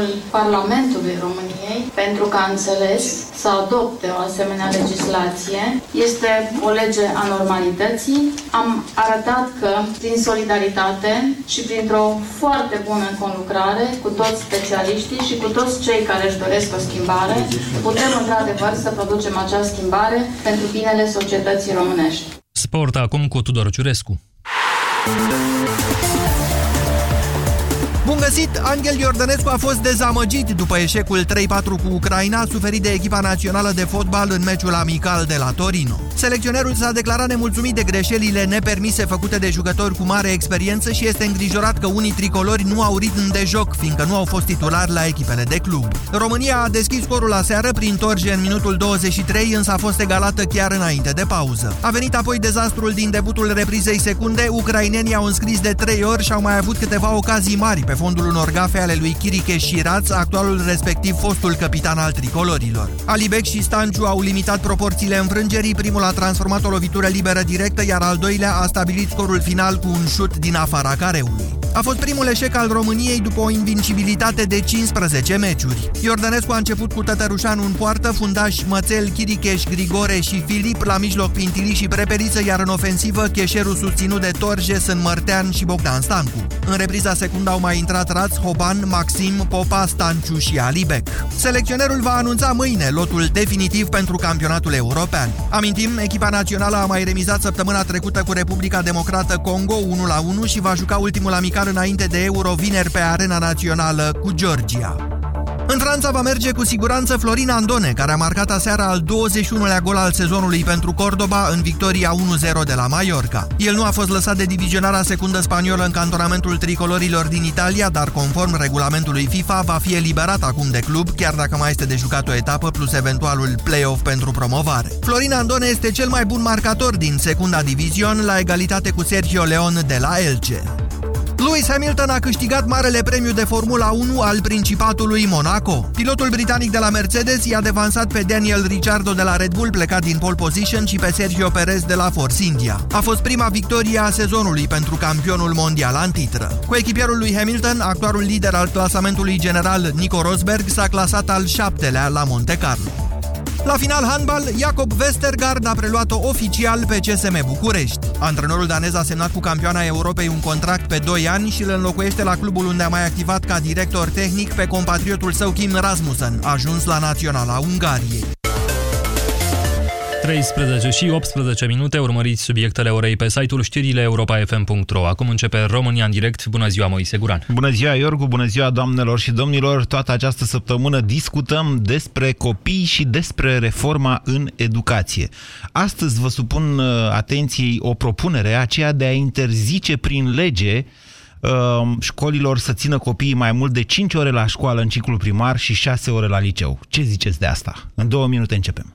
sprijinul Parlamentului României pentru că a înțeles să adopte o asemenea legislație. Este o lege a normalității. Am arătat că prin solidaritate și printr-o foarte bună conlucrare cu toți specialiștii și cu toți cei care își doresc o schimbare, putem într-adevăr să producem acea schimbare pentru binele societății românești. Sport acum cu Tudor Ciurescu. Bun găsit! Angel Iordănescu a fost dezamăgit după eșecul 3-4 cu Ucraina suferit de echipa națională de fotbal în meciul amical de la Torino. Selecționerul s-a declarat nemulțumit de greșelile nepermise făcute de jucători cu mare experiență și este îngrijorat că unii tricolori nu au ritm de joc, fiindcă nu au fost titulari la echipele de club. România a deschis scorul la seară prin Torge în minutul 23, însă a fost egalată chiar înainte de pauză. A venit apoi dezastrul din debutul reprizei secunde, ucrainenii au înscris de 3 ori și au mai avut câteva ocazii mari pe fondul unor gafe ale lui Chiriche și Raț, actualul respectiv fostul capitan al tricolorilor. Alibec și Stanciu au limitat proporțiile înfrângerii, primul a transformat o lovitură liberă directă, iar al doilea a stabilit scorul final cu un șut din afara careului. A fost primul eșec al României după o invincibilitate de 15 meciuri. Iordănescu a început cu Tătărușanu în poartă, fundaș Mățel, Chiricheș, Grigore și Filip, la mijloc Pintili și Preperiță, iar în ofensivă Cheșerul susținut de Torje, Sunt Mărtean și Bogdan Stancu. În repriza secundă au mai intrat Raț, Hoban, Maxim, Popa, Stanciu și Alibec. Selecționerul va anunța mâine lotul definitiv pentru campionatul european. Amintim, echipa națională a mai remizat săptămâna trecută cu Republica Democrată Congo 1-1 și va juca ultimul amical înainte de Euro vineri pe arena națională cu Georgia. În Franța va merge cu siguranță Florin Andone, care a marcat aseară al 21-lea gol al sezonului pentru Cordoba în victoria 1-0 de la Mallorca. El nu a fost lăsat de divizionarea secundă spaniolă în cantonamentul tricolorilor din Italia, dar conform regulamentului FIFA va fi eliberat acum de club, chiar dacă mai este de jucat o etapă plus eventualul play-off pentru promovare. Florin Andone este cel mai bun marcator din secunda divizion, la egalitate cu Sergio Leon de la Elche. Lewis Hamilton a câștigat marele premiu de Formula 1 al Principatului Monaco. Pilotul britanic de la Mercedes i-a devansat pe Daniel Ricciardo de la Red Bull plecat din pole position și pe Sergio Perez de la Force India. A fost prima victorie a sezonului pentru campionul mondial în titră. Cu echipierul lui Hamilton, actualul lider al clasamentului general Nico Rosberg s-a clasat al șaptelea la Monte Carlo. La final handbal, Jacob Westergaard a preluat-o oficial pe CSM București. Antrenorul danez a semnat cu campioana Europei un contract pe 2 ani și îl înlocuiește la clubul unde a mai activat ca director tehnic pe compatriotul său Kim Rasmussen, ajuns la Naționala Ungariei. 13 și 18 minute, urmăriți subiectele orei pe site-ul știrile europa.fm.ro. Acum începe România în direct. Bună ziua, Moise Guran. Bună ziua, Iorgu, bună ziua, doamnelor și domnilor. Toată această săptămână discutăm despre copii și despre reforma în educație. Astăzi vă supun uh, atenției o propunere, aceea de a interzice prin lege uh, școlilor să țină copiii mai mult de 5 ore la școală în ciclu primar și 6 ore la liceu. Ce ziceți de asta? În două minute începem.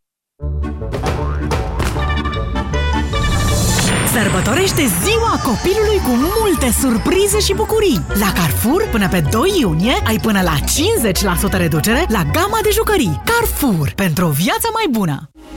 Sărbătorește ziua copilului cu multe surprize și bucurii. La Carrefour, până pe 2 iunie, ai până la 50% reducere la gama de jucării. Carrefour, pentru o viață mai bună!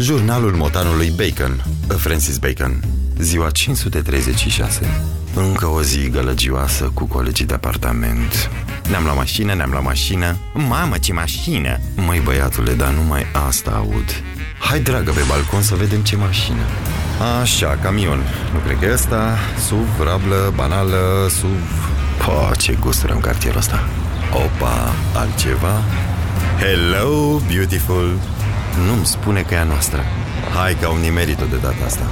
Jurnalul motanului Bacon, Francis Bacon, ziua 536. Încă o zi gălăgioasă cu colegii de apartament. Ne-am luat mașină, ne-am luat mașină. Mamă, ce mașină! Măi, băiatule, dar numai asta aud. Hai, dragă, pe balcon să vedem ce mașină. Așa, camion. Nu cred că e ăsta. SUV, rablă, banală, SUV... Po, ce gusturi în cartierul ăsta. Opa, altceva? Hello, beautiful! Nu-mi spune că e a noastră. Hai că au nimerit-o de data asta.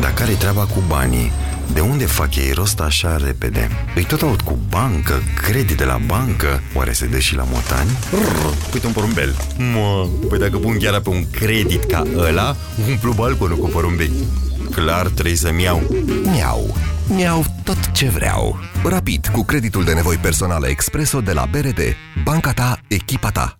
Dar care-i treaba cu banii? De unde fac ei rost așa repede? Îi tot aud cu bancă, credit de la bancă Oare se dă și la motani? Rrr, uite un porumbel Mă, păi dacă pun chiar pe un credit ca ăla Umplu balconul cu porumbei Clar trebuie să-mi iau Miau Miau tot ce vreau Rapid, cu creditul de nevoi personale Expreso de la BRD Banca ta, echipa ta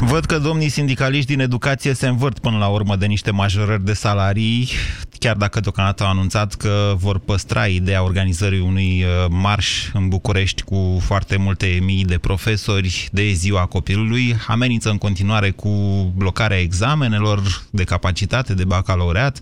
Văd că domnii sindicaliști din educație se învârt până la urmă de niște majorări de salarii, chiar dacă deocamdată au anunțat că vor păstra ideea organizării unui uh, marș în București cu foarte multe mii de profesori de ziua copilului, amenință în continuare cu blocarea examenelor de capacitate de bacalaureat,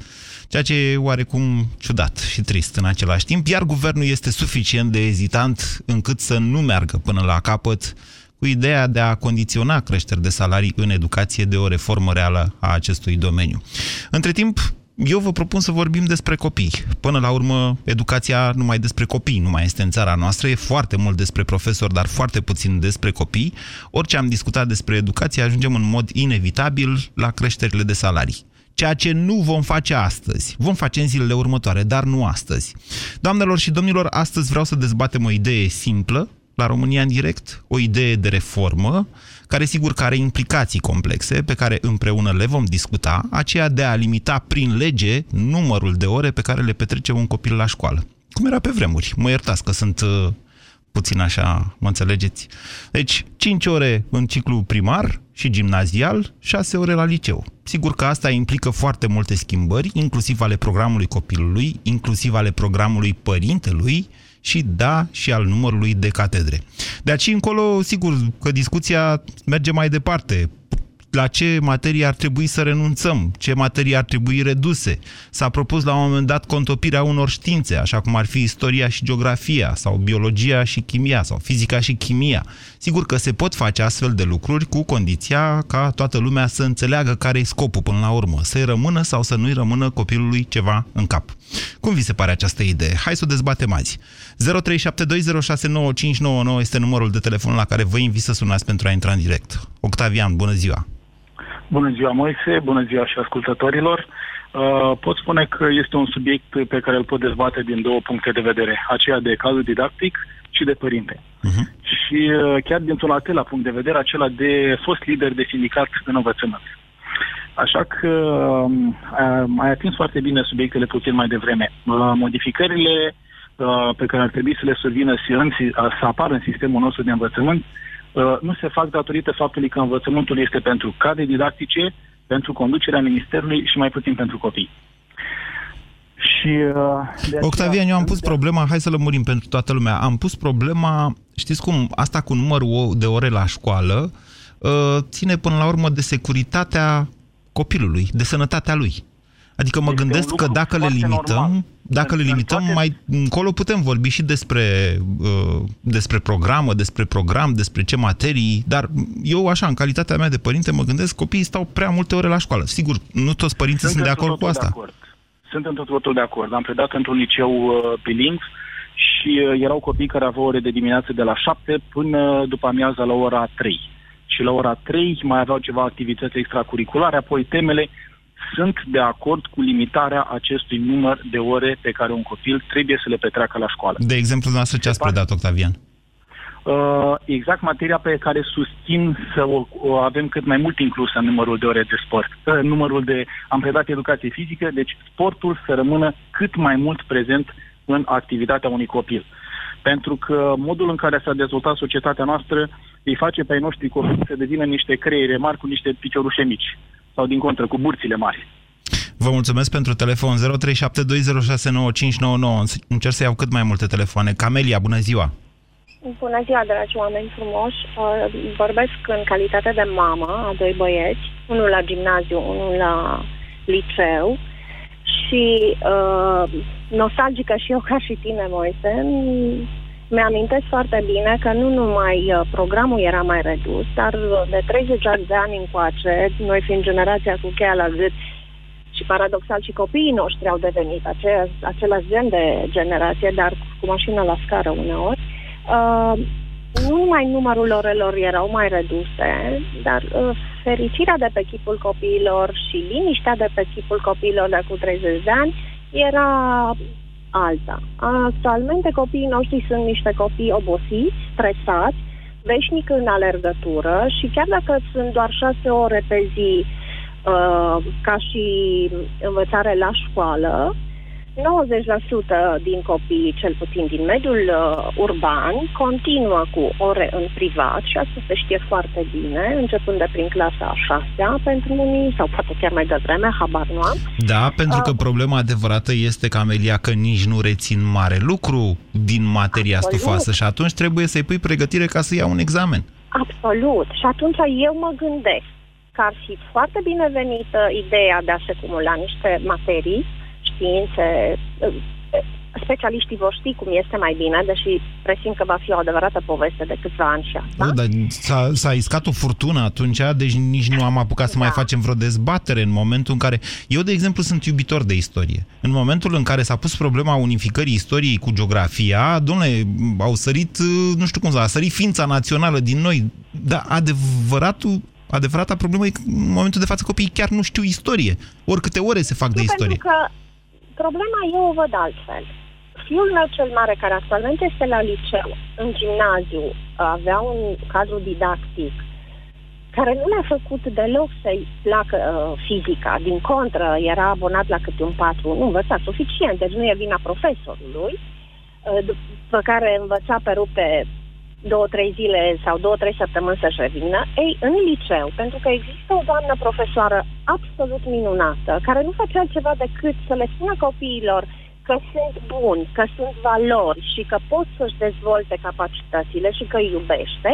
ceea ce e oarecum ciudat și trist în același timp, iar guvernul este suficient de ezitant încât să nu meargă până la capăt cu ideea de a condiționa creșteri de salarii în educație de o reformă reală a acestui domeniu. Între timp, eu vă propun să vorbim despre copii. Până la urmă, educația numai despre copii nu mai este în țara noastră, e foarte mult despre profesori, dar foarte puțin despre copii. Orice am discutat despre educație, ajungem în mod inevitabil la creșterile de salarii ceea ce nu vom face astăzi. Vom face în zilele următoare, dar nu astăzi. Doamnelor și domnilor, astăzi vreau să dezbatem o idee simplă, la România în direct o idee de reformă care sigur că are implicații complexe pe care împreună le vom discuta, aceea de a limita prin lege numărul de ore pe care le petrece un copil la școală. Cum era pe vremuri. Mă iertați că sunt uh, puțin așa, mă înțelegeți? Deci, 5 ore în ciclu primar și gimnazial, 6 ore la liceu. Sigur că asta implică foarte multe schimbări, inclusiv ale programului copilului, inclusiv ale programului părintelui, și da și al numărului de catedre. De aici încolo, sigur că discuția merge mai departe la ce materii ar trebui să renunțăm, ce materii ar trebui reduse. S-a propus la un moment dat contopirea unor științe, așa cum ar fi istoria și geografia, sau biologia și chimia, sau fizica și chimia. Sigur că se pot face astfel de lucruri cu condiția ca toată lumea să înțeleagă care e scopul până la urmă, să-i rămână sau să nu-i rămână copilului ceva în cap. Cum vi se pare această idee? Hai să o dezbatem azi. 0372069599 este numărul de telefon la care vă invit să sunați pentru a intra în direct. Octavian, bună ziua! Bună ziua, Moise, bună ziua și ascultătorilor. Uh, pot spune că este un subiect pe care îl pot dezbate din două puncte de vedere, aceea de cadru didactic și de părinte. Uh-huh. Și uh, chiar dintr-un al punct de vedere, acela de fost lider de sindicat în învățământ. Așa că uh, ai atins foarte bine subiectele puțin mai devreme. Uh, modificările uh, pe care ar trebui să le survină să apară în sistemul nostru de învățământ Uh, nu se fac datorită faptului că învățământul este pentru cadre didactice, pentru conducerea ministerului și mai puțin pentru copii. Și, uh, Octavian, eu am pus problema, hai să lămurim pentru toată lumea, am pus problema, știți cum, asta cu numărul de ore la școală uh, ține până la urmă de securitatea copilului, de sănătatea lui. Adică mă este gândesc că dacă le limităm, normal. dacă le limităm, toate... mai încolo putem vorbi și despre, uh, despre programă, despre program, despre ce materii, dar eu așa, în calitatea mea de părinte, mă gândesc, copiii stau prea multe ore la școală. Sigur, nu toți părinții sunt, sunt de acord cu asta. De acord. Sunt într totul de acord. Am predat într-un liceu uh, bilingv și uh, erau copii care aveau ore de dimineață de la 7 până după amiază la ora 3. Și la ora 3 mai aveau ceva activități extracurriculare, apoi temele sunt de acord cu limitarea acestui număr de ore pe care un copil trebuie să le petreacă la școală. De exemplu, noastră ce ați predat, Octavian? Uh, exact materia pe care susțin să o, o avem cât mai mult inclusă în numărul de ore de sport. Uh, numărul de... Am predat educație fizică, deci sportul să rămână cât mai mult prezent în activitatea unui copil. Pentru că modul în care s-a dezvoltat societatea noastră îi face pe ai noștri copii să devină niște creiere mari cu niște piciorușe mici sau din contră, cu burțile mari. Vă mulțumesc pentru telefon 0372069599. Încerc să iau cât mai multe telefoane. Camelia, bună ziua! Bună ziua, dragi oameni frumoși! Uh, vorbesc în calitate de mamă a doi băieți, unul la gimnaziu, unul la liceu și uh, nostalgică și eu ca și tine, Moise, mi-amintesc foarte bine că nu numai uh, programul era mai redus, dar de 30 de ani încoace, noi fiind generația cu cheia la gât și paradoxal și copiii noștri au devenit ace- același gen de generație, dar cu mașină la scară uneori, uh, nu numai numărul orelor erau mai reduse, dar uh, fericirea de pe chipul copiilor și liniștea de pe chipul copiilor de cu 30 de ani era alta. Actualmente copiii noștri sunt niște copii obosiți, stresați, veșnic în alergătură și chiar dacă sunt doar șase ore pe zi uh, ca și învățare la școală, 90% din copii, cel puțin din mediul uh, urban, continuă cu ore în privat și asta se știe foarte bine, începând de prin clasa a șasea pentru unii, sau poate chiar mai devreme, habar nu am. Da, pentru că Uh, problema adevărată este, Camelia, că nici nu rețin mare lucru din materia Absolut. stufoasă și atunci trebuie să-i pui pregătire ca să ia un examen. Absolut. Și atunci eu mă gândesc că ar fi foarte binevenită ideea de a se cumula niște materii, științe, specialiștii vor ști cum este mai bine, deși presimt că va fi o adevărată poveste de câțiva ani și asta. Da, dar s-a, s-a iscat o furtună atunci, deci nici nu am apucat să mai facem vreo dezbatere în momentul în care... Eu, de exemplu, sunt iubitor de istorie. În momentul în care s-a pus problema unificării istoriei cu geografia, domnule, au sărit, nu știu cum să, a sărit ființa națională din noi. Dar adevăratul Adevărata problemă e că în momentul de față copiii chiar nu știu istorie. Oricâte ore se fac de Nu, istorie. pentru că problema eu o văd altfel. Fiul meu cel mare, care actualmente este la liceu, în gimnaziu, avea un cadru didactic care nu le-a făcut deloc să-i placă uh, fizica. Din contră, era abonat la câte un patru, nu învăța suficient, deci nu e vina profesorului, uh, după care învăța pe rupe două, trei zile sau două, trei săptămâni să-și revină. Ei, în liceu, pentru că există o doamnă profesoară absolut minunată, care nu face altceva decât să le spună copiilor că sunt buni, că sunt valori și că pot să-și dezvolte capacitățile și că îi iubește,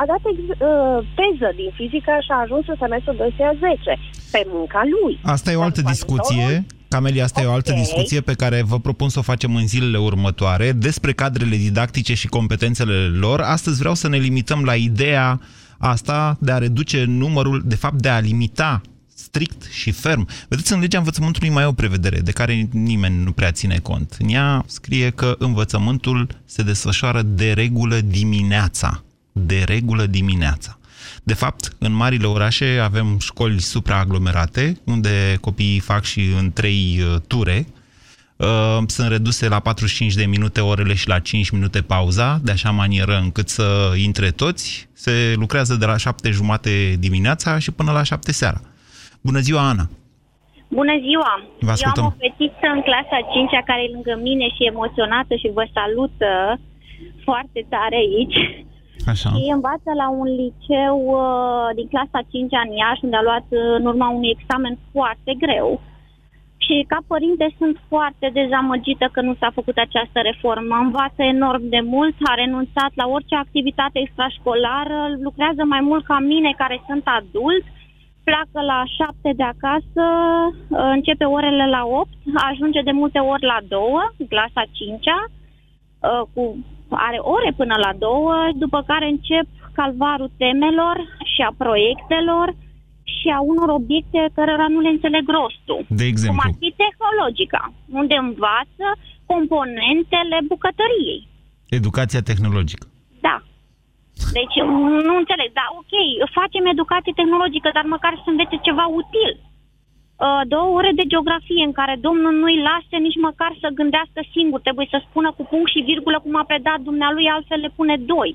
a dat ex- uh, teză din fizică și a ajuns în semestrul 2 a 10 pe munca lui. Asta e o altă discuție. Camelia, asta okay. e o altă discuție pe care vă propun să o facem în zilele următoare despre cadrele didactice și competențele lor. Astăzi vreau să ne limităm la ideea asta de a reduce numărul, de fapt de a limita strict și ferm. Vedeți, în legea învățământului mai e o prevedere de care nimeni nu prea ține cont. În ea scrie că învățământul se desfășoară de regulă dimineața. De regulă dimineața. De fapt, în marile orașe avem școli supraaglomerate, unde copiii fac și în trei uh, ture. Uh, sunt reduse la 45 de minute orele și la 5 minute pauza, de așa manieră încât să intre toți. Se lucrează de la 7 jumate dimineața și până la 7 seara. Bună ziua, Ana! Bună ziua! Vă ascultăm. Eu am o fetiță în clasa 5 care e lângă mine și emoționată și vă salută foarte tare aici. Așa. Și învață la un liceu uh, din clasa 5 în Iași, unde a luat uh, în urma unui examen foarte greu. Și ca părinte sunt foarte dezamăgită că nu s-a făcut această reformă. Învață enorm de mult, a renunțat la orice activitate extrașcolară, lucrează mai mult ca mine care sunt adult, pleacă la 7 de acasă, uh, începe orele la 8, ajunge de multe ori la 2, clasa 5-a, uh, cu are ore până la două, după care încep calvarul temelor și a proiectelor și a unor obiecte cărora nu le înțeleg rostul. De exemplu? Cum ar fi tehnologica, unde învață componentele bucătăriei. Educația tehnologică. Da. Deci nu înțeleg, da, ok, facem educație tehnologică, dar măcar să învețe ceva util. Uh, două ore de geografie în care domnul nu-i lasă nici măcar să gândească singur. Trebuie să spună cu punct și virgulă cum a predat dumnealui, altfel le pune doi.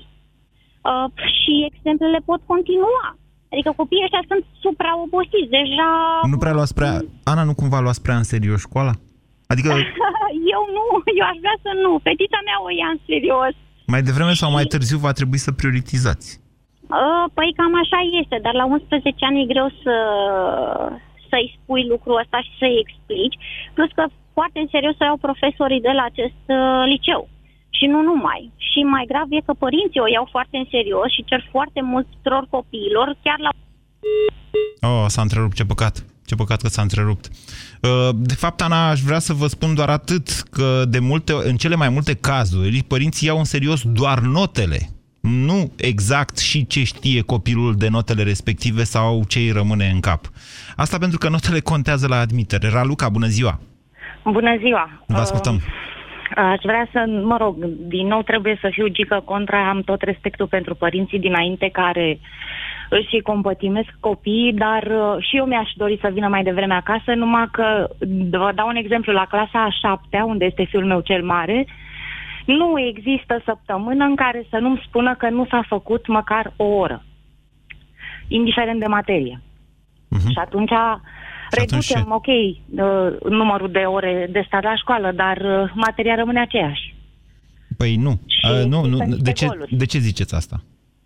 Uh, și exemplele pot continua. Adică copiii ăștia sunt supraobosiți, deja... Nu prea luați prea... Ana, nu cumva luați prea în serios școala? Adică eu nu, eu aș vrea să nu. Fetița mea o ia în serios. mai devreme sau mai târziu va trebui să prioritizați. Uh, păi cam așa este, dar la 11 ani e greu să, să-i spui lucrul ăsta și să-i explici, plus că foarte în serios să iau profesorii de la acest uh, liceu. Și nu numai. Și mai grav e că părinții o iau foarte în serios și cer foarte mult tuturor copiilor, chiar la... Oh, s-a întrerupt, ce păcat. Ce păcat că s-a întrerupt. Uh, De fapt, Ana, aș vrea să vă spun doar atât, că de multe, în cele mai multe cazuri, părinții iau în serios doar notele, nu exact și ce știe copilul de notele respective sau ce îi rămâne în cap. Asta pentru că notele contează la admitere. Raluca, bună ziua! Bună ziua! Vă ascultăm. Uh, Aș vrea să, mă rog, din nou trebuie să fiu gică contra, am tot respectul pentru părinții dinainte care își compătimesc copiii, dar uh, și eu mi-aș dori să vină mai devreme acasă, numai că, vă dau un exemplu, la clasa a șaptea, unde este fiul meu cel mare, nu există săptămână în care să nu-mi spună că nu s-a făcut măcar o oră, indiferent de materie. Și atunci reducem, ok, uh, numărul de ore de stat la școală, dar uh, materia rămâne aceeași. Păi nu. Uh, nu, nu. sunt niște De ce, goluri. de ce ziceți asta?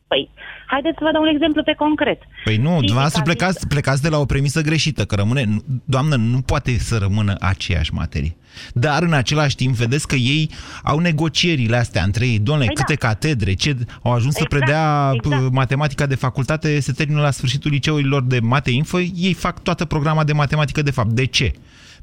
Păi, haideți să vă dau un exemplu pe concret. Păi nu, dumneavoastră Fizica, plecați, plecați de la o premisă greșită, că rămâne, nu- doamnă, nu poate să rămână aceeași materie. Dar în același timp, vedeți că ei au negocierile astea între ei. Doamne, Păi câte da. catedre, ce au ajuns să Exact, predea exact. p- matematica de facultate, se termină la sfârșitul liceurilor de mate info, ei fac toată programa de matematică de fapt. De ce?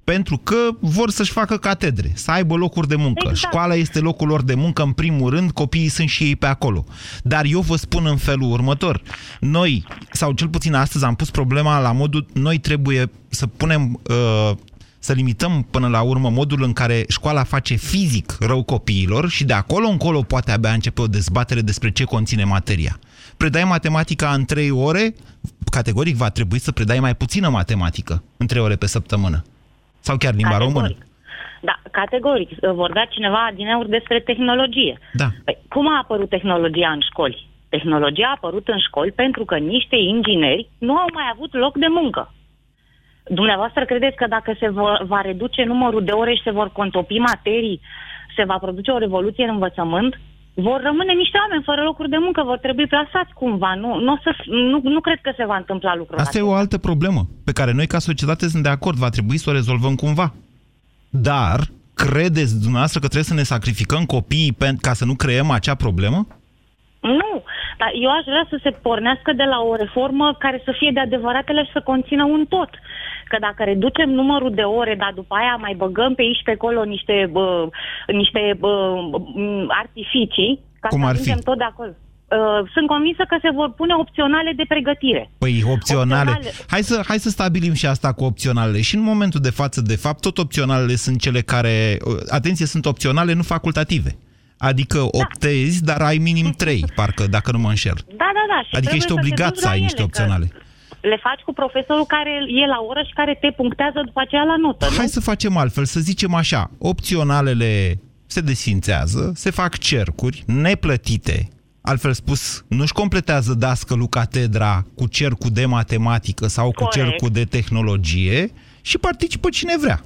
Pentru că vor să-și facă catedre, să aibă locuri de muncă. Exact. Școala este locul lor de muncă în primul rând, copiii sunt și ei pe acolo. Dar eu vă spun în felul următor. Noi, sau cel puțin astăzi am pus problema la modul, noi trebuie să punem, uh, să limităm până la urmă modul în care școala face fizic rău copiilor și de acolo încolo poate abia începe o dezbatere despre ce conține materia. Predai matematica în trei ore, categoric va trebui să predai mai puțină matematică în trei ore pe săptămână. Sau chiar limba Categoric. română. Da, categoric. Vorbea cineva din eur despre tehnologie. Da. Păi, cum a apărut tehnologia în școli? Tehnologia a apărut în școli pentru că niște ingineri nu au mai avut loc de muncă. Dumneavoastră credeți că dacă se va, va reduce numărul de ore și se vor contopi materii, se va produce o revoluție în învățământ? Vor rămâne niște oameni fără locuri de muncă, vor trebui plasați cumva. Nu, nu, o să, nu, nu cred că se va întâmpla lucrul Asta e o altă problemă pe care noi ca societate sunt de acord, va trebui să o rezolvăm cumva. Dar credeți dumneavoastră că trebuie să ne sacrificăm copiii pen- ca să nu creăm acea problemă? Nu, dar eu aș vrea să se pornească de la o reformă care să fie de adevăratele și să conțină un tot. Că dacă reducem numărul de ore, dar după aia mai băgăm pe aici pe acolo niște, bă, niște bă, m, artificii, ca Cum să ar fi? ajungem tot de acord. Uh, sunt convinsă că se vor pune opționale de pregătire. Păi opționale. Opționale. Hai să, hai să stabilim și asta cu opționalele. Și în momentul de față, de fapt, tot opționalele sunt cele care, atenție, sunt opționale, nu facultative. Adică optezi, dar ai minim 3, parcă, dacă nu mă înșel. Da, da, da. Și Adică trebuie ești să te obligat duci să la ai ele, niște că opționale. Le faci cu profesorul care e la oră și care te punctează după aceea la notă, nu? Hai să facem altfel, să zicem așa, opționalele se desfințează, se fac cercuri neplătite, altfel spus, nu-și completează dascălul catedra cu cercul de matematică sau cu Corect. cercul de tehnologie și participă cine vrea.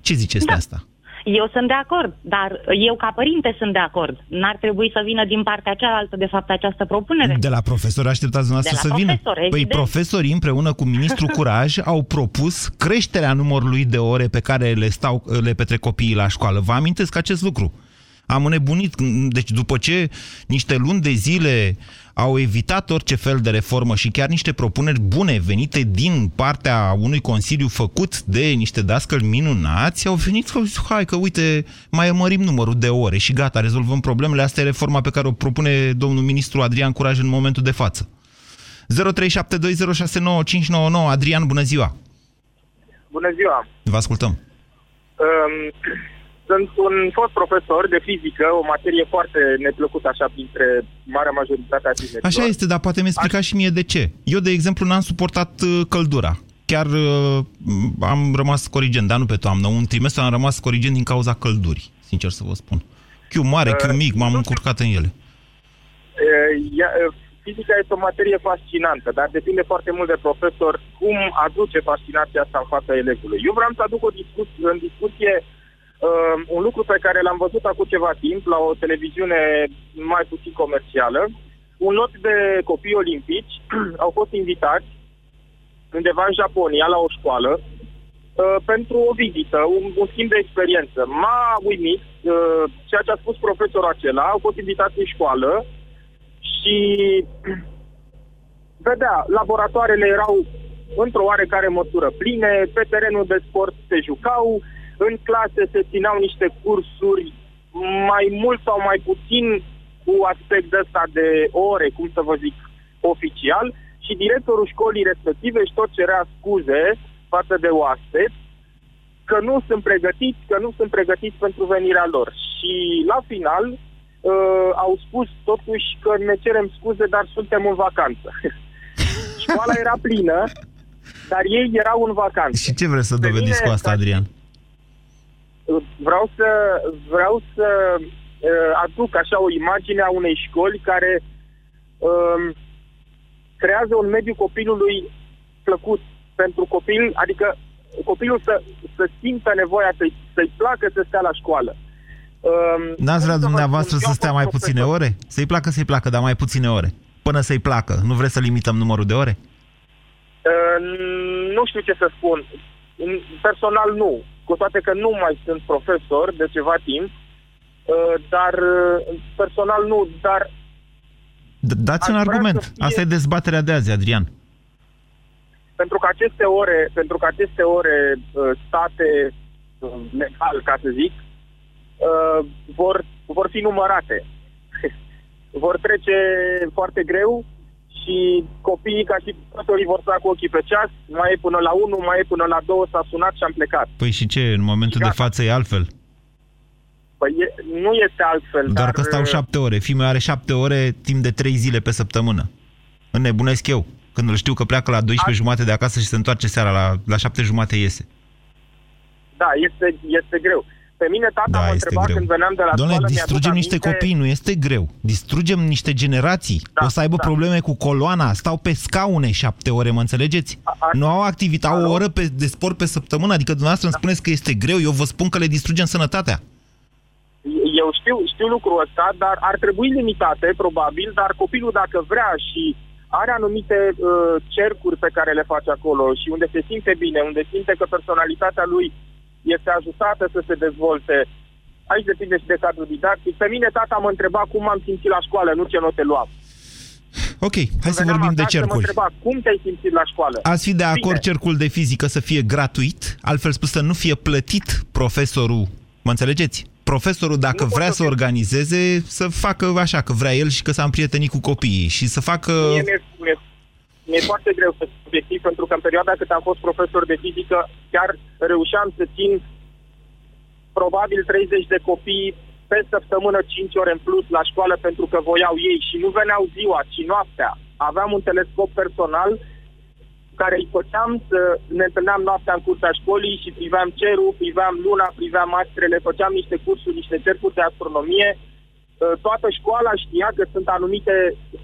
Ce ziceți Da. de asta? Eu sunt de acord, dar eu ca părinte sunt de acord. N-ar trebui să vină din partea cealaltă, de fapt, această propunere. De la profesori așteptați dumneavoastră De la să vină. profesori, Păi evident. profesorii împreună cu ministrul Curaj au propus creșterea numărului de ore pe care le, stau, le petrec copiii la școală. Vă amintesc acest lucru. Am înnebunit, deci după ce niște luni de zile au evitat orice fel de reformă și chiar niște propuneri bune venite din partea unui consiliu făcut de niște dascăli minunați, au venit și au zis, hai că uite, mai mărim numărul de ore și gata, rezolvăm problemele. Asta e reforma pe care o propune domnul ministru Adrian Curaj în momentul de față. 0372069599 Adrian, bună ziua! Bună ziua! Vă ascultăm. Um, Sunt un fost profesor de fizică, o materie foarte neplăcută așa printre marea majoritate a tinerilor. Așa este, dar poate mi explica și mie de ce. Eu, de exemplu, n-am suportat uh, căldura. Chiar uh, am rămas corigent, dar nu pe toamnă. Un trimestru am rămas corigent din cauza căldurii, sincer să vă spun. Chiu mare, chiu mic, m-am încurcat în ele. Uh, ea, uh, Fizica este o materie fascinantă, dar depinde foarte mult de profesor cum aduce fascinația asta în fața elevului. Eu vreau să aduc o discuție, în discuție uh, un lucru pe care l-am văzut acum ceva timp la o televiziune mai puțin comercială. Un lot de copii olimpici au fost invitați undeva în Japonia, la o școală, uh, pentru o vizită, un, un schimb de experiență. M-a uimit uh, ceea ce a spus profesorul acela, au fost invitați în școală și vedea, laboratoarele erau într-o oarecare măsură pline, pe terenul de sport se jucau, în clase se țineau niște cursuri mai mult sau mai puțin cu aspect ăsta de ore, cum să vă zic, oficial și directorul școlii respective își tot cerea scuze față de oaspeți că nu sunt pregătiți, că nu sunt pregătiți pentru venirea lor. Și la final uh, au spus totuși că ne cerem scuze, dar suntem în vacanță. Școala era plină, dar ei erau în vacanță. Și ce vreți să dovediți cu asta, Adrian? Vreau să, vreau să uh, aduc așa o imagine a unei școli care uh, creează un mediu copilului plăcut pentru copil, adică copilul să, să simtă nevoia să-i, să-i placă să stea la școală. Um, N-ați vrea dumneavoastră să stea mai puține ore? Să-i placă, să-i placă, dar mai puține ore. Până să-i placă. Nu vreți să limităm numărul de ore? Uh, nu știu ce să spun. Personal nu. Cu toate că nu mai sunt profesor de ceva timp, uh, dar uh, personal nu, dar Dați un argument. Fie... Asta e dezbaterea de azi, Adrian. Pentru că aceste ore, pentru că aceste ore uh, state uh, legal, ca să zic, uh, vor, vor fi numărate. vor trece foarte greu și copiii, ca și profesorii, vor sta cu ochii pe ceas, mai e până la 1, mai e până la 2, s-a sunat și am plecat. Păi și ce, în momentul de față e altfel? Păi e, nu este altfel. Doar dar... că stau șapte ore. Fiul are șapte ore timp de trei zile pe săptămână. Înnebunesc eu. Când îl știu că pleacă la 12 A... jumate de acasă și se întoarce seara la, la 7 jumate iese. Da, este, este greu. Pe mine tata da, mă întreba greu. când veneam de la Doamne, școală... distrugem niște aminte... copii, nu este greu. Distrugem niște generații. Da, o să aibă da. probleme cu coloana, stau pe scaune șapte ore, mă înțelegeți? A, a... Nu au activitate, o oră pe, de sport pe săptămână, adică dumneavoastră da. îmi spuneți că este greu, eu vă spun că le distrugem sănătatea. Eu știu, știu lucrul ăsta, dar ar trebui limitate, probabil, dar copilul dacă vrea și are anumite uh, cercuri pe care le face acolo și unde se simte bine, unde simte că personalitatea lui este ajutată să se dezvolte. Aici depinde și de cadrul didactic. Pe mine tata mă întreba cum am simțit la școală, nu ce note luam. Ok, hai să vorbim de cercuri. Mă întreba, cum te-ai simțit la școală? Ați fi de acord Bine. cercul de fizică să fie gratuit, altfel spus să nu fie plătit profesorul, mă înțelegeți? profesorul, dacă nu vrea să organizeze, să facă așa, că vrea el și că s-a împrietenit cu copiii și să facă... Mie mi-e, mi-e, mi-e foarte greu să obiectiv, pentru că în perioada cât am fost profesor de fizică, chiar reușeam să țin probabil 30 de copii pe săptămână 5 ore în plus la școală pentru că voiau ei și nu veneau ziua, ci noaptea. Aveam un telescop personal care îi făceam să ne întâlneam noaptea în curtea școlii și priveam cerul, priveam luna, priveam astrele, făceam niște cursuri, niște cercuri de astronomie. Uh, toată școala știa că sunt anumite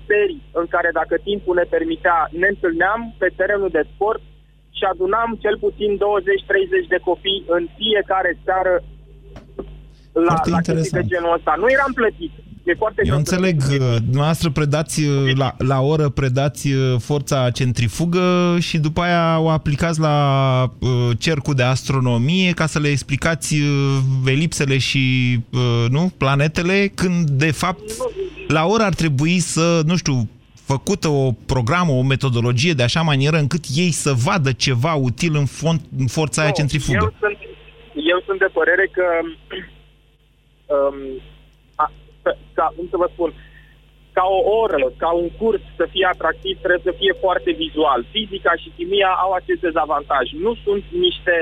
serii în care, dacă timpul ne permitea, ne întâlneam pe terenul de sport și adunam cel puțin 20-30 de copii în fiecare seară la, la de genul ăsta. Nu eram plătiți E foarte Eu înțeleg, uh, dumneavoastră predați uh, la, la oră, predați uh, forța centrifugă și după aia o aplicați la uh, cercul de astronomie ca să le explicați uh, elipsele și uh, nu planetele, când de fapt la oră ar trebui să, nu știu, făcută o programă, o metodologie de așa manieră încât ei să vadă ceva util în, fond, în forța no, aia centrifugă. Eu sunt, eu sunt de părere că um, ca, cum să vă spun, ca o oră, ca un curs să fie atractiv, trebuie să fie foarte vizual. Fizica și chimia au acest dezavantaj. Nu sunt niște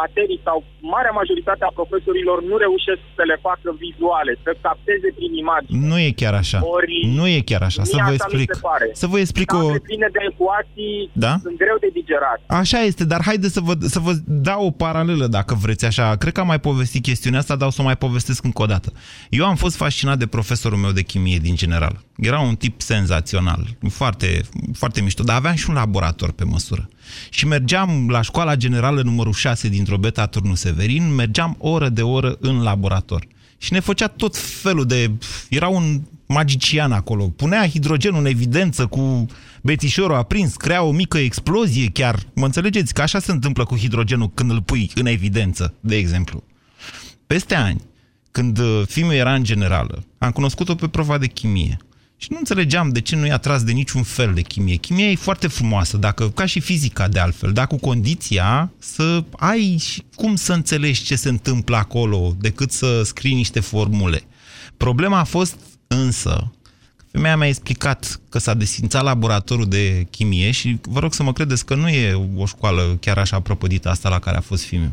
materii sau marea majoritate a profesorilor nu reușesc să le facă vizuale, să capteze prin imagine. Nu e chiar așa. Ori, nu e chiar așa. Să vă explic. Să vă explic o... ține de ecuații, da? sunt greu de digerat. Așa este, dar haideți să vă, să vă dau o paralelă dacă vreți așa. Cred că am mai povestit chestiunea asta, dar o să o mai povestesc încă o dată. Eu am fost fascinat de profesorul meu de chimie din general. Era un tip senzațional, foarte, foarte mișto, dar aveam și un laborator pe măsură. Și mergeam la școala generală numărul 6 din Drobeta Turnu Severin, mergeam oră de oră în laborator. și ne făcea tot felul de... Era un magician acolo. Punea hidrogenul în evidență cu bețișorul aprins, crea o mică explozie chiar. Mă înțelegeți că așa se întâmplă cu hidrogenul când îl pui în evidență, de exemplu. Peste ani, când uh, filmul era în generală, am cunoscut-o pe prova de chimie. Și nu înțelegeam de ce nu i-a tras de niciun fel de chimie. Chimia e foarte frumoasă, dacă, ca și fizica de altfel, dar cu condiția să ai și cum să înțelegi ce se întâmplă acolo, decât să scrii niște formule. Problema a fost însă Femeia mi-a explicat că s-a desfințat laboratorul de chimie și vă rog să mă credeți că nu e o școală chiar așa propădită asta la care a fost filmul.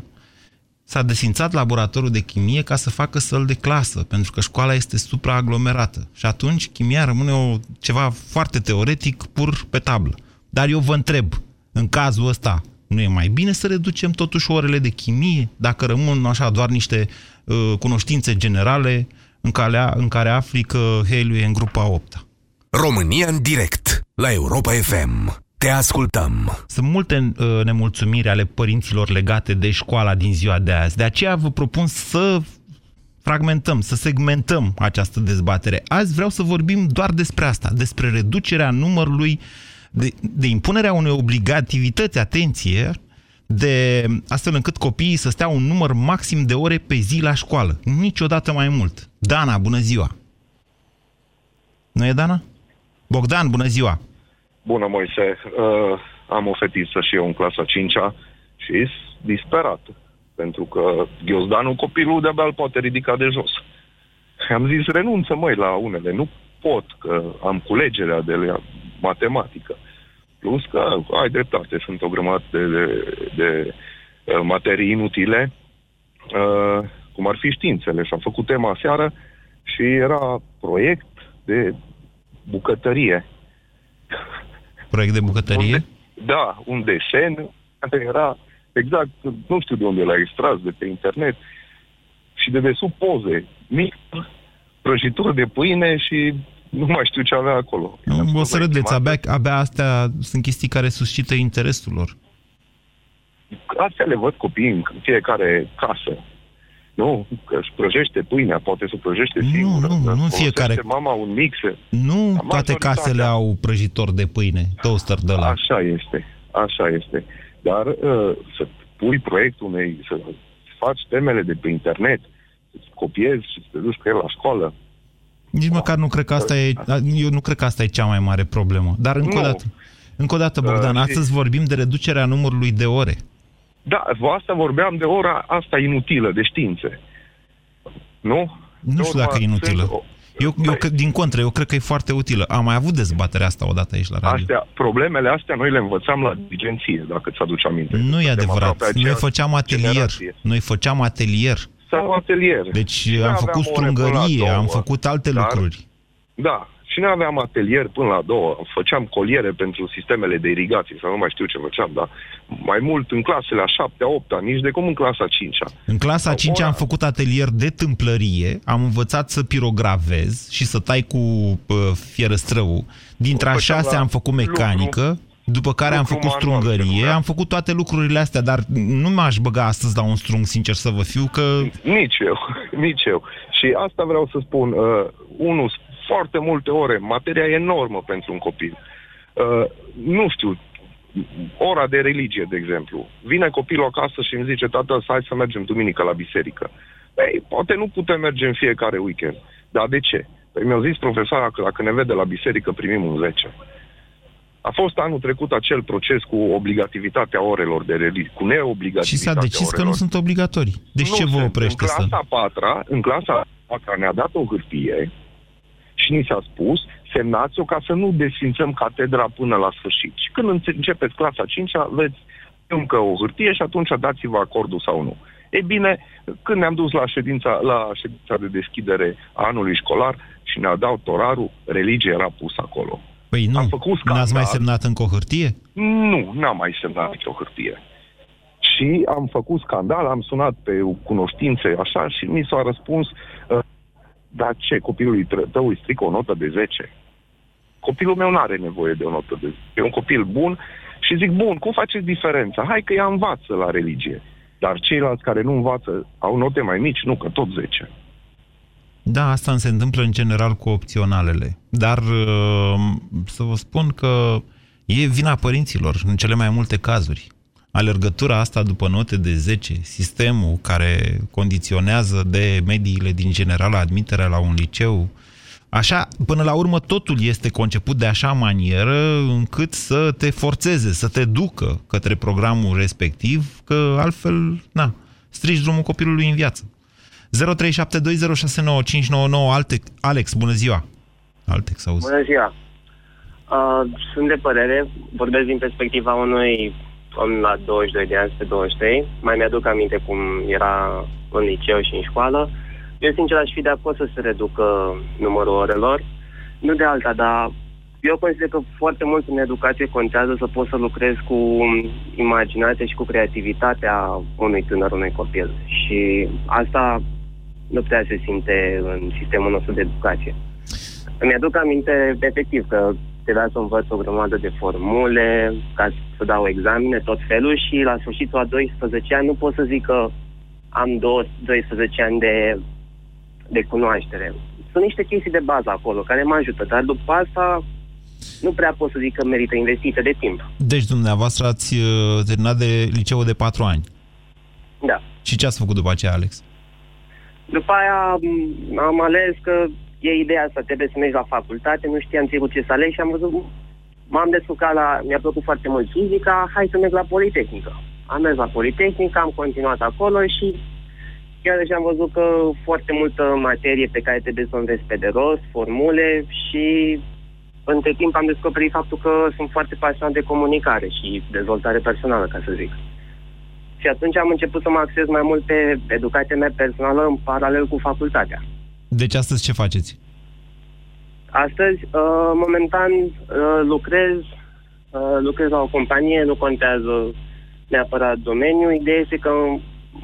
S-a desfințat laboratorul de chimie ca să facă săl de clasă, pentru că școala este supraaglomerată. Și atunci chimia rămâne o, ceva foarte teoretic, pur pe tablă. Dar eu vă întreb, în cazul ăsta, nu e mai bine să reducem totuși orele de chimie, dacă rămân așa doar niște uh, cunoștințe generale, uh, în care, în care afli că Heliu e în grupa 8 România în direct, la Europa FM. Te ascultăm. Sunt multe uh, nemulțumiri ale părinților legate de școala din ziua de azi. De aceea vă propun să fragmentăm, să segmentăm această dezbatere. Azi vreau să vorbim doar despre asta, despre reducerea numărului, de, de impunerea unei obligativități, atenție, de astfel încât copiii să stea un număr maxim de ore pe zi la școală. Niciodată mai mult. Dana, bună ziua! Nu e Dana? Bogdan, bună ziua! Bună, Moise! Uh, am o fetiță și eu în clasa 5-a și e disperat. Pentru că ghiozdanul copilul de-abia îl poate ridica de jos. Am zis, renunță, măi, la unele. Nu pot, că am culegerea de matematică. Plus că ai dreptate, sunt o grămadă de, de, de uh, materii inutile, uh, cum ar fi științele. Și am făcut tema seară și era proiect de bucătărie. Proiect de bucătărie? Un de, da, un desen care era exact, nu știu de unde l-a extras, de pe internet, și de desubt poze, mic, prăjitură de pâine și nu mai știu ce avea acolo. Nu, o să râdeți, abia, abia astea sunt chestii care suscită interesul lor. Astea le văd copiii în fiecare casă. Nu, că își prăjește pâinea, poate să prăjește nu, singură. Nu, nu, nu fiecare. mama un mixer. Nu toate casele au prăjitor de pâine, toaster de la. Așa este, așa este. Dar uh, să pui proiectul unei, să faci temele de pe internet, să copiezi și să te duci cu el la școală, nici măcar nu cred că asta e, eu nu cred că asta e cea mai mare problemă. Dar încă nu. o dată, încă o dată, Bogdan, uh, astăzi vorbim de reducerea numărului de ore. Da, asta vorbeam de ora asta inutilă, de științe. Nu? Nu știu dacă e inutilă. Eu, eu, din contră, eu cred că e foarte utilă. Am mai avut dezbaterea asta odată aici la radio. Astea, problemele astea noi le învățam la diligenție, dacă ți aduci aminte. Nu e adevărat. Noi făceam atelier. Generație. Noi făceam atelier sau atelier. Deci și am făcut strungărie, am făcut alte dar, lucruri. Da, și noi aveam atelier până la două. Făceam coliere pentru sistemele de irigație, sau nu mai știu ce făceam, dar mai mult în clasele a șaptea, opta, nici de cum în clasa cincea. În clasa a cincea am făcut atelier de tâmplărie, am învățat să pirogravez și să tai cu uh, fierăstrăul. Dintre a șase am făcut mecanică. Lucru după care am făcut strungărie, am făcut toate lucrurile astea, dar nu m-aș băga astăzi la un strung, sincer să vă fiu, că... Nici eu, nici eu. Și asta vreau să spun. Uh, unul, foarte multe ore, materia enormă pentru un copil. Uh, nu știu, ora de religie, de exemplu. Vine copilul acasă și îmi zice, tată, hai să mergem duminică la biserică. Ei, poate nu putem merge în fiecare weekend. Dar de ce? Păi mi-a zis profesoara că dacă ne vede la biserică primim un 10. A fost anul trecut acel proces cu obligativitatea orelor de religie, cu neobligativitatea Și s-a decis orelor. că nu sunt obligatorii. Deci nu ce vă oprește în clasa să... Patra, în clasa patra ne-a dat o hârtie și ni s-a spus, semnați-o ca să nu desfințăm catedra până la sfârșit. Și când începeți clasa 5 veți încă o hârtie și atunci dați-vă acordul sau nu. E bine, când ne-am dus la ședința, la ședința de deschidere a anului școlar și ne-a dat torarul, religia era pusă acolo. Păi nu, am făcut scandal. n-ați mai semnat încă o hârtie? Nu, n-am mai semnat nicio hârtie. Și am făcut scandal, am sunat pe cunoștințe așa și mi s-a răspuns uh, dar ce, copilului tău îi strică o notă de 10? Copilul meu nu are nevoie de o notă de 10. E un copil bun și zic, bun, cum faceți diferența? Hai că ea învață la religie. Dar ceilalți care nu învață au note mai mici, nu, că tot 10. Da, asta se întâmplă în general cu opționalele. Dar uh, să vă spun că e vina părinților în cele mai multe cazuri. Alergătura asta după note de 10, sistemul care condiționează de mediile din general admiterea la un liceu, Așa, până la urmă, totul este conceput de așa manieră încât să te forțeze, să te ducă către programul respectiv, că altfel, na, strici drumul copilului în viață. 0372069599 Alex, bună ziua! Altex, auzi. Bună ziua! Uh, sunt de părere, vorbesc din perspectiva unui om la 22 de ani, spre 23. Mai mi-aduc aminte cum era în liceu și în școală. Eu, sincer, aș fi de acord să se reducă numărul orelor. Nu de alta, dar eu consider că foarte mult în educație contează să poți să lucrezi cu imaginația și cu creativitatea unui tânăr, unui copil. Și asta nu prea se simte în sistemul nostru de educație. Îmi aduc aminte, efectiv, că trebuia să învăț o grămadă de formule, ca să dau examene, tot felul și la sfârșitul a 12 ani nu pot să zic că am 12 ani de, de cunoaștere. Sunt niște chestii de bază acolo care mă ajută, dar după asta nu prea pot să zic că merită investită de timp. Deci dumneavoastră ați uh, terminat de liceu de 4 ani. Da. Și ce ați făcut după aceea, Alex? După aia m- am ales că e ideea asta, trebuie să mergi la facultate, nu știam sigur ce să aleg și am văzut, m-am descurcat la, mi-a plăcut foarte mult fizica, hai să merg la Politehnică. Am mers la Politehnică, am continuat acolo și chiar deja am văzut că foarte multă materie pe care trebuie să o înveți pe de rost, formule și între timp am descoperit faptul că sunt foarte pasionat de comunicare și dezvoltare personală, ca să zic. Și atunci am început să mă acces mai mult pe educația mea personală în paralel cu facultatea. Deci astăzi ce faceți? Astăzi, uh, momentan, uh, lucrez, uh, lucrez la o companie, nu contează neapărat domeniul. Ideea este că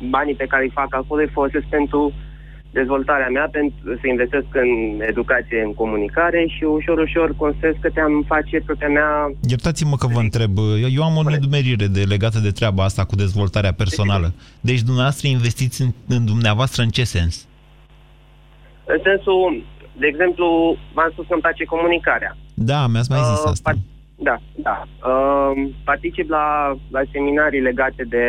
banii pe care îi fac acolo îi folosesc pentru dezvoltarea mea, pentru să investesc în educație, în comunicare și ușor, ușor construiesc că te-am face propria mea... Iertați-mă că vă întreb. Eu am o nedumerire de, legată de treaba asta cu dezvoltarea personală. Deci dumneavoastră investiți în, în dumneavoastră în ce sens? În sensul, de exemplu, v-am spus că îmi place comunicarea. Da, mi-ați mai zis Uh, asta. Da, da. Uh, particip la, la seminarii legate de,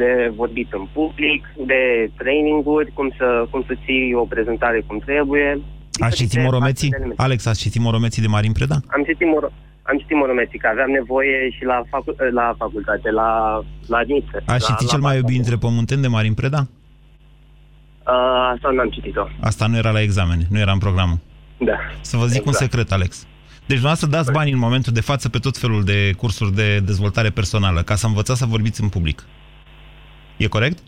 de vorbit în public, de traininguri, cum să, cum să ții o prezentare cum trebuie. Ați citit Moromeții? Alex, ați citit Moromeții de Marin Preda? Am citit, moro, am citit Moromeții, că aveam nevoie și la, facu- la facultate, la, la admisie. Ați la, citit la cel mai iubit între pământeni de Marin Preda? Uh, asta nu am citit-o. Asta nu era la examene, nu era în programul. Da. Să vă zic Exact. un secret, Alex. Deci dumneavoastră dați bani în momentul de față pe tot felul de cursuri de dezvoltare personală, ca să învățați să vorbiți în public. E corect?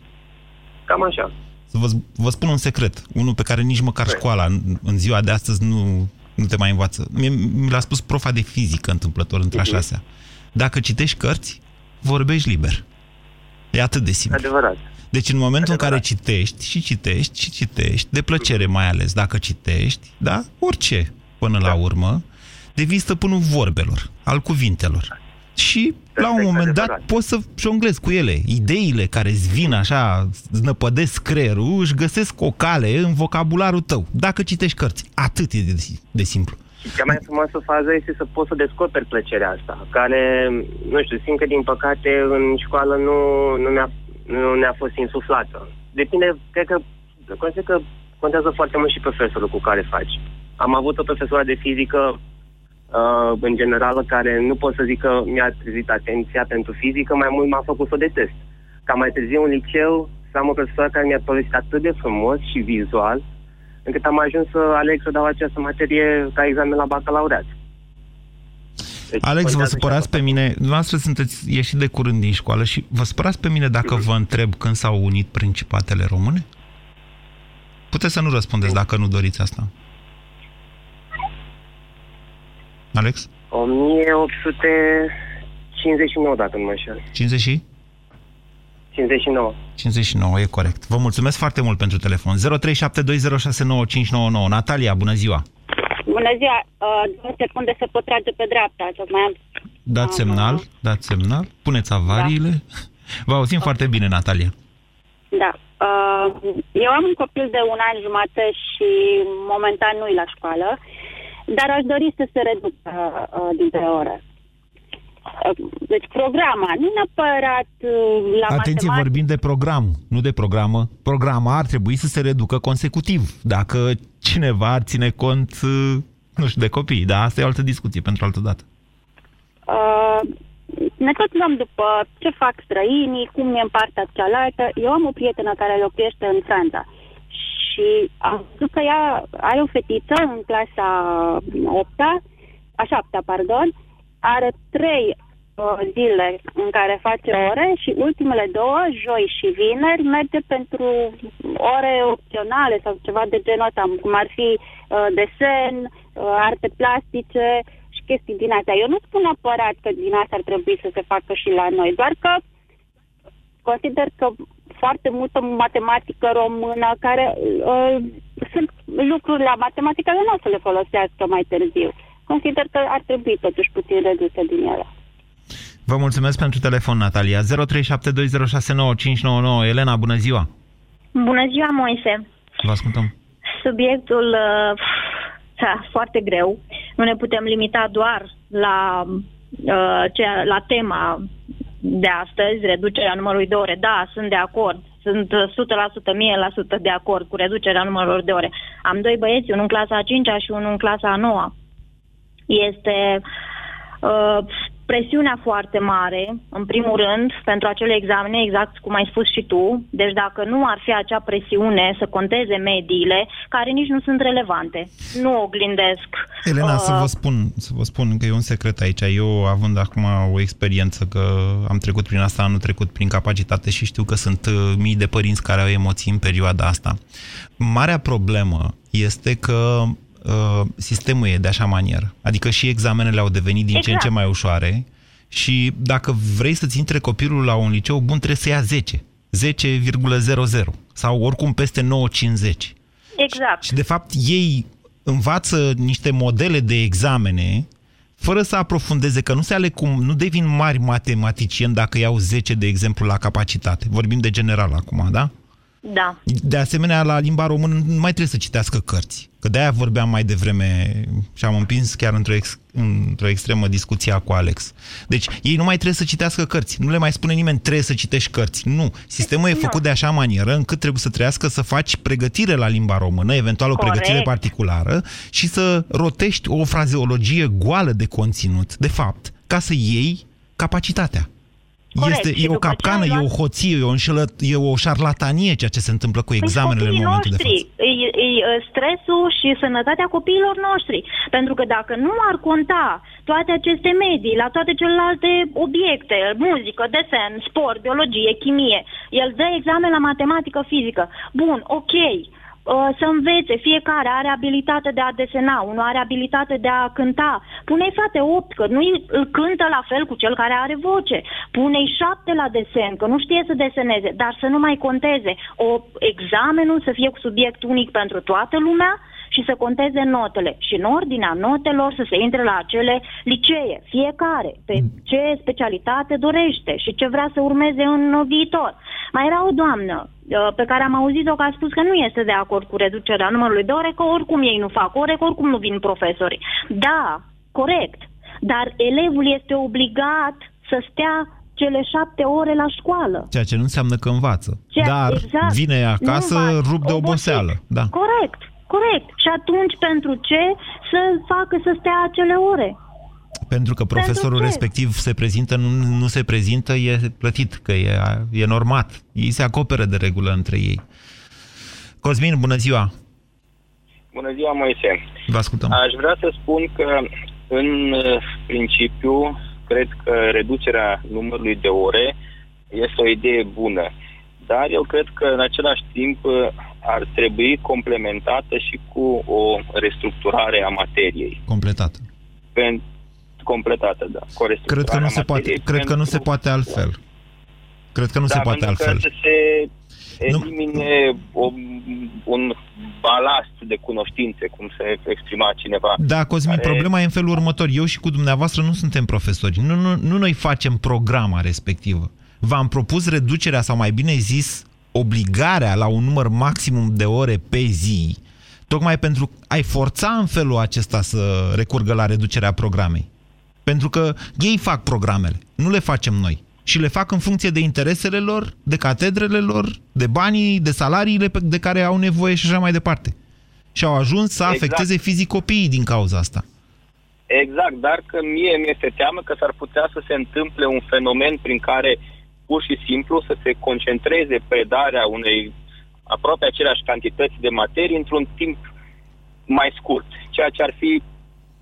Cam așa. Să vă, vă spun un secret, unul pe care nici măcar școala în, în ziua de astăzi nu, nu te mai învață. Mie, mi l-a spus profa de fizică întâmplător între a Mhm. șasea. Dacă citești cărți, vorbești liber. E atât de simplu. Adevărat. Deci în momentul în care citești și citești și citești, de plăcere mai ales dacă citești, da? Orice, până la urmă, devii stăpânul vorbelor, al cuvintelor. Și la un moment dat poți să jonglezi cu ele. Ideile care îți vin așa, znăpădesc creierul, își găsesc o cale în vocabularul tău. Dacă citești cărți, atât e de, de simplu. Și cea mai frumoasă fază este să poți să descoperi plăcerea asta, care, nu știu, simt că din păcate în școală nu, nu, ne-a, nu ne-a fost insuflată. Depinde, cred că, consider că contează foarte mult și profesorul cu care faci. Am avut o profesoară de fizică uh, în general care nu pot să zic că mi-a trezit atenția pentru fizică, mai mult m-a făcut să o detest. Ca mai târziu în liceu să am o profesoară care mi-a povestit atât de frumos și vizual, încât am ajuns să aleg să dau această materie ca examen la bacalaureat. Deci, Alex, vă contează și supărați pe mine, dumneavoastră sunteți ieșit de curând din școală și vă supărați pe mine dacă vă întreb când s-au unit principatele române? Puteți să nu răspundeți dacă nu doriți asta. Alex? 1859, dacă nu mă înșel. 50 și? 59. 59, e corect. Vă mulțumesc foarte mult pentru telefon. 0372069599. Natalia, bună ziua! Bună ziua, uh, două secunde să pot trage pe dreapta, tocmai am... Dați semnal, dați semnal, puneți avariile. Vă auzim foarte bine, Natalia. Da. Uh, eu am un copil de un an jumate și momentan nu-i la școală, dar aș dori să se reducă uh, dintre ore. Uh, Deci programa, nu neapărat uh, la Atenție, matematică. vorbim de program, nu de programă. Programa ar trebui să se reducă consecutiv. Dacă cineva ar ține cont, uh, nu știu, de copii. Dar asta e o altă discuție pentru altă dată. Uh, ne tot luăm după ce fac străinii, cum e în partea cealaltă. Eu am o prietenă care locuiește în Franța și am văzut că ea are o fetiță în clasa 8 a 7 pardon, are trei uh, zile în care face ore și ultimele două, joi și vineri, merge pentru ore opționale sau ceva de genul ăsta, cum ar fi uh, desen, uh, arte plastice și chestii din astea. Eu nu spun neapărat că din asta ar trebui să se facă și la noi, doar că consider că foarte multă matematică română care uh, sunt lucruri la matematică care nu o să le folosească mai târziu. Consider că ar trebui totuși puțin reduse din ele. Vă mulțumesc pentru telefon, Natalia. 0372069599. Elena, bună ziua! Bună ziua, Moise. Vă ascultăm. Subiectul uh, da, foarte greu. Nu ne putem limita doar la, uh, cea, la tema de astăzi, reducerea numărului de ore. Da, sunt de acord. Sunt uh, 100%, 1000% de acord cu reducerea numărului de ore. Am doi băieți, unul în clasa a 5 și unul în clasa a 9 Este uh, presiunea foarte mare, în primul rând, pentru acele examene, exact cum ai spus și tu. Deci dacă nu ar fi acea presiune să conteze mediile, care nici nu sunt relevante, nu oglindesc. Elena, uh, să vă spun, să vă spun că e un secret aici. Eu, având acum o experiență că am trecut prin asta anul trecut prin capacitate și știu că sunt uh, mii de părinți care au emoții în perioada asta. Marea problemă este că uh, sistemul e de așa manieră. Adică și examenele au devenit din ce în ce Exact. mai ușoare și dacă vrei să-ți intre copilul la un liceu bun, trebuie să ia 10. 10,00 sau oricum peste 9,50. Exact. Și de fapt ei învață niște modele de examene fără să aprofundeze, că nu se aleg cum, nu devin mari matematicieni dacă iau 10, de exemplu, la capacitate. Vorbim de general acum, da? Da. De asemenea, la limba română nu mai trebuie să citească cărți. Că de-aia vorbeam mai devreme și am împins chiar într-o, ex, într-o extremă discuția cu Alex. Deci, ei nu mai trebuie să citească cărți. Nu le mai spune nimeni, trebuie să citești cărți. Nu. Sistemul e făcut de așa manieră încât trebuie să trăiască să faci pregătire la limba română, eventual o Corect. pregătire particulară și să rotești o frazeologie goală de conținut, de fapt, ca să iei capacitatea. Corect. Este, Și e o după ce capcană, ai e luat- o hoție, e o, înșelă, e o șarlatanie ceea ce se întâmplă cu examenele în copiii momentul de noștri, față. E, e, e stresul și sănătatea copiilor noștri. Pentru că dacă nu ar conta toate aceste medii la toate celelalte obiecte, muzică, desen, sport, biologie, chimie, el dă examen la matematică, fizică. Bun, ok, uh, să învețe, fiecare are abilitate de a desena, unul are abilitate de a cânta. Pune-i frate 8, că nu îl cântă la fel cu cel care are voce. Pune-i 7 la desen, că nu știe să deseneze, dar să nu mai conteze. O examenul să fie cu subiect unic pentru toată lumea și să conteze notele. Și în ordinea notelor să se intre la acele licee, fiecare, pe ce specialitate dorește și ce vrea să urmeze în viitor. Mai era o doamnă uh, pe care am auzit-o că a spus că nu este de acord cu reducerea numărului de ore, că oricum ei nu fac ore, că oricum nu vin profesori. Da, corect, dar elevul este obligat să stea cele șapte ore la școală. Ceea ce nu înseamnă că învață. Ceea- Dar exact. vine acasă, Nu învață, rup de obosit. oboseală. Da. Corect, corect. Și atunci pentru ce să facă să stea acele ore? Pentru că profesorul ce? respectiv se prezintă, nu, nu se prezintă, e plătit, că e, e normat. Ei se acoperă de regulă între ei. Cosmin, bună ziua! Bună ziua, Moise. Vă ascultăm. Aș vrea să spun că, în uh, principiu, cred că reducerea numărului de ore este o idee bună. Dar eu cred că, în același timp, uh, ar trebui complementată și cu o restructurare a materiei. Completat. Pen- completată, da. Cu o Cred că restructurare nu a se poate, materiei cred că nu se pentru- poate altfel. Cred că nu da, se poate pentru altfel. Că să se elimine o, un balast de cunoștințe, cum se exprima cineva. Da, Cosmin, care- problema e în felul următor. Eu și cu dumneavoastră nu suntem profesori. Nu, nu, nu noi facem programa respectivă. V-am propus reducerea, sau mai bine zis, obligarea la un număr maximum de ore pe zi, tocmai pentru ai forța în felul acesta să recurgă la reducerea programei. Pentru că ei fac programele, nu le facem noi. Și le fac în funcție de interesele lor, de catedrele lor, de banii, de salariile de care au nevoie și așa mai departe. Și au ajuns să Exact. afecteze fizic copiii din cauza asta. Exact, dar că mie mi-este teamă că s-ar putea să se întâmple un fenomen prin care pur și simplu să se concentreze predarea unei aproape aceleași cantități de materii într-un timp mai scurt, ceea ce ar fi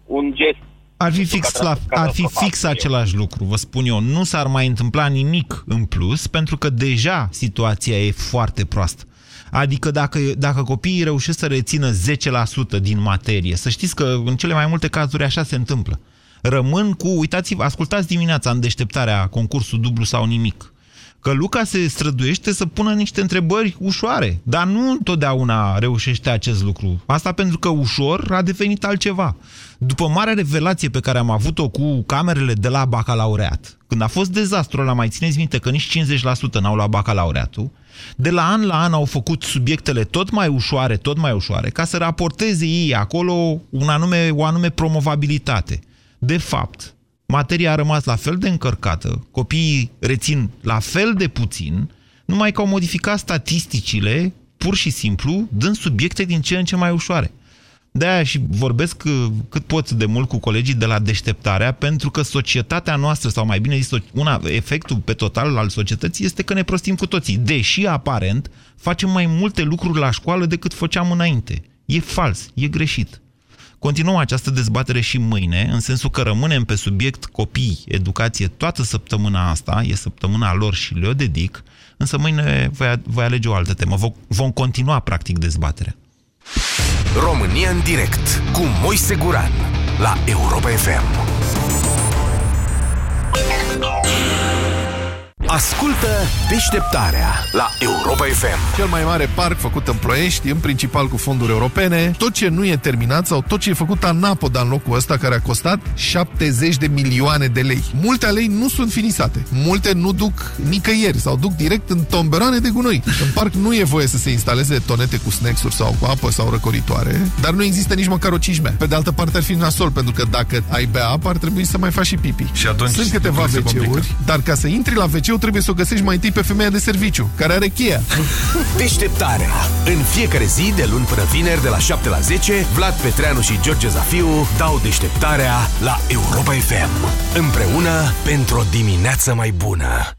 un gest Ar fi fix, la, ar fi fix același lucru, vă spun eu. Nu s-ar mai întâmpla nimic în plus, pentru că deja situația e foarte proastă. Adică dacă, dacă copiii reușesc să rețină 10% din materie, să știți că în cele mai multe cazuri așa se întâmplă. Rămân cu, uitați-vă, ascultați dimineața în deșteptarea concursul dublu sau nimic, că Luca se străduiește să pună niște întrebări ușoare, dar nu întotdeauna reușește acest lucru. Asta pentru că ușor a devenit altceva. După marea revelație pe care am avut-o cu camerele de la bacalaureat, când a fost dezastru ăla, mai țineți minte că nici 50% n-au luat bacalaureatul, de la an la an au făcut subiectele tot mai ușoare, tot mai ușoare, ca să raporteze ei acolo un anume, o anume promovabilitate. De fapt, materia a rămas la fel de încărcată, copiii rețin la fel de puțin, numai că au modificat statisticile, pur și simplu, dând subiecte din ce în ce mai ușoare. De-aia și vorbesc uh, cât pot de mult cu colegii de la deșteptarea, pentru că societatea noastră, sau mai bine zis, una, efectul pe total al societății este că ne prostim cu toții. Deși, aparent, facem mai multe lucruri la școală decât făceam înainte. E fals, e greșit. Continuăm această dezbatere și mâine, în sensul că rămânem pe subiect copii, educație toată săptămâna asta, e săptămâna lor și le-o dedic, însă mâine voi, voi alege o altă temă. Vom, vom continua, practic, dezbaterea. România în direct cu Moise Guran la Europa FM. Ascultă deșteptarea la Europa FM. Cel mai mare parc făcut în Ploiești, în principal cu fonduri europene, tot ce nu e terminat sau tot ce e făcut anapoda în locul ăsta care a costat 70 de milioane de lei. Multe alei nu sunt finisate. Multe nu duc nicăieri sau duc direct în tomberoane de gunoi. În parc nu e voie să se instaleze tonete cu snacks-uri sau cu apă sau răcoritoare, dar nu există nici măcar o cișmea. Pe de altă parte ar fi nasol, pentru că dacă ai bea apă, ar trebui să mai faci și pipi. Și atunci Sunt câteva lucrurile se complică. WC-uri, dar ca să intri la wc trebuie să o găsești mai întâi pe femeia de serviciu, care are cheia. Deșteptarea. În fiecare zi, de luni până vineri, de la 7 la 10, Vlad Petreanu și George Zafiu dau deșteptarea la Europa FM. Împreună pentru o dimineață mai bună.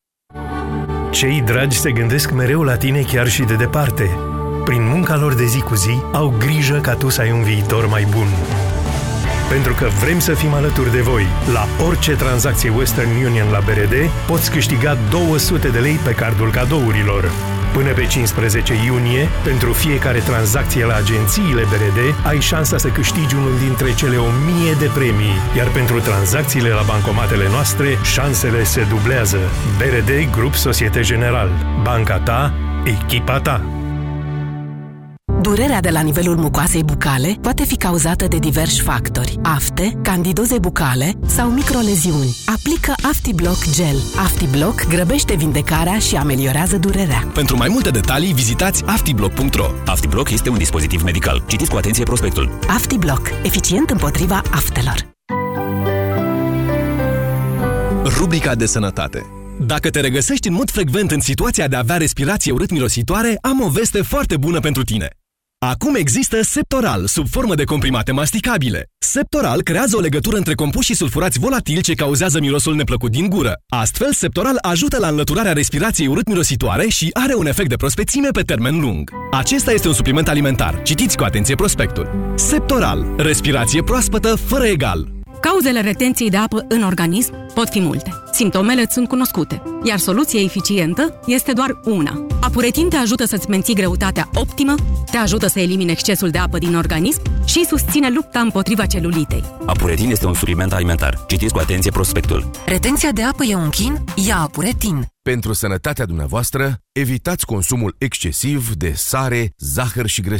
Cei dragi se gândesc mereu la tine chiar și de departe. Prin munca lor de zi cu zi, au grijă ca tu să ai un viitor mai bun. Pentru că vrem să fim alături de voi. La orice tranzacție Western Union la BRD, poți câștiga 200 de lei pe cardul cadourilor. Până pe 15 iunie, pentru fiecare tranzacție la agențiile BRD, ai șansa să câștigi unul dintre cele 1000 de premii, iar pentru tranzacțiile la bancomatele noastre, șansele se dublează. BRD Grup Societe General. Banca ta, echipa ta. Durerea de la nivelul mucoasei bucale poate fi cauzată de diversi factori. Afte, candidoze bucale sau microleziuni. Aplică AftiBlock Gel. AftiBlock grăbește vindecarea și ameliorează durerea. Pentru mai multe detalii, vizitați aftiblock.ro. Aftiblock este un dispozitiv medical. Citiți cu atenție prospectul. AftiBlock. Eficient împotriva aftelor. Rubrica de sănătate. Dacă te regăsești în mod frecvent în situația de a avea respirație urât-mirositoare, am o veste foarte bună pentru tine. Acum există Septoral, sub formă de comprimate masticabile. Septoral creează o legătură între compușii sulfurați volatili ce cauzează mirosul neplăcut din gură. Astfel, Septoral ajută la înlăturarea respirației urât-mirositoare și are un efect de prospețime pe termen lung. Acesta este un supliment alimentar. Citiți cu atenție prospectul. Septoral. Respirație proaspătă fără egal. Cauzele retenției de apă în organism pot fi multe. Simptomele îți sunt cunoscute, iar soluția eficientă este doar una. Apuretin te ajută să-ți menții greutatea optimă, te ajută să elimine excesul de apă din organism și susține lupta împotriva celulitei. Apuretin este un supliment alimentar. Citiți cu atenție prospectul. Retenția de apă e un chin? Ia Apuretin. Pentru sănătatea dumneavoastră, evitați consumul excesiv de sare, zahăr și grăsimi.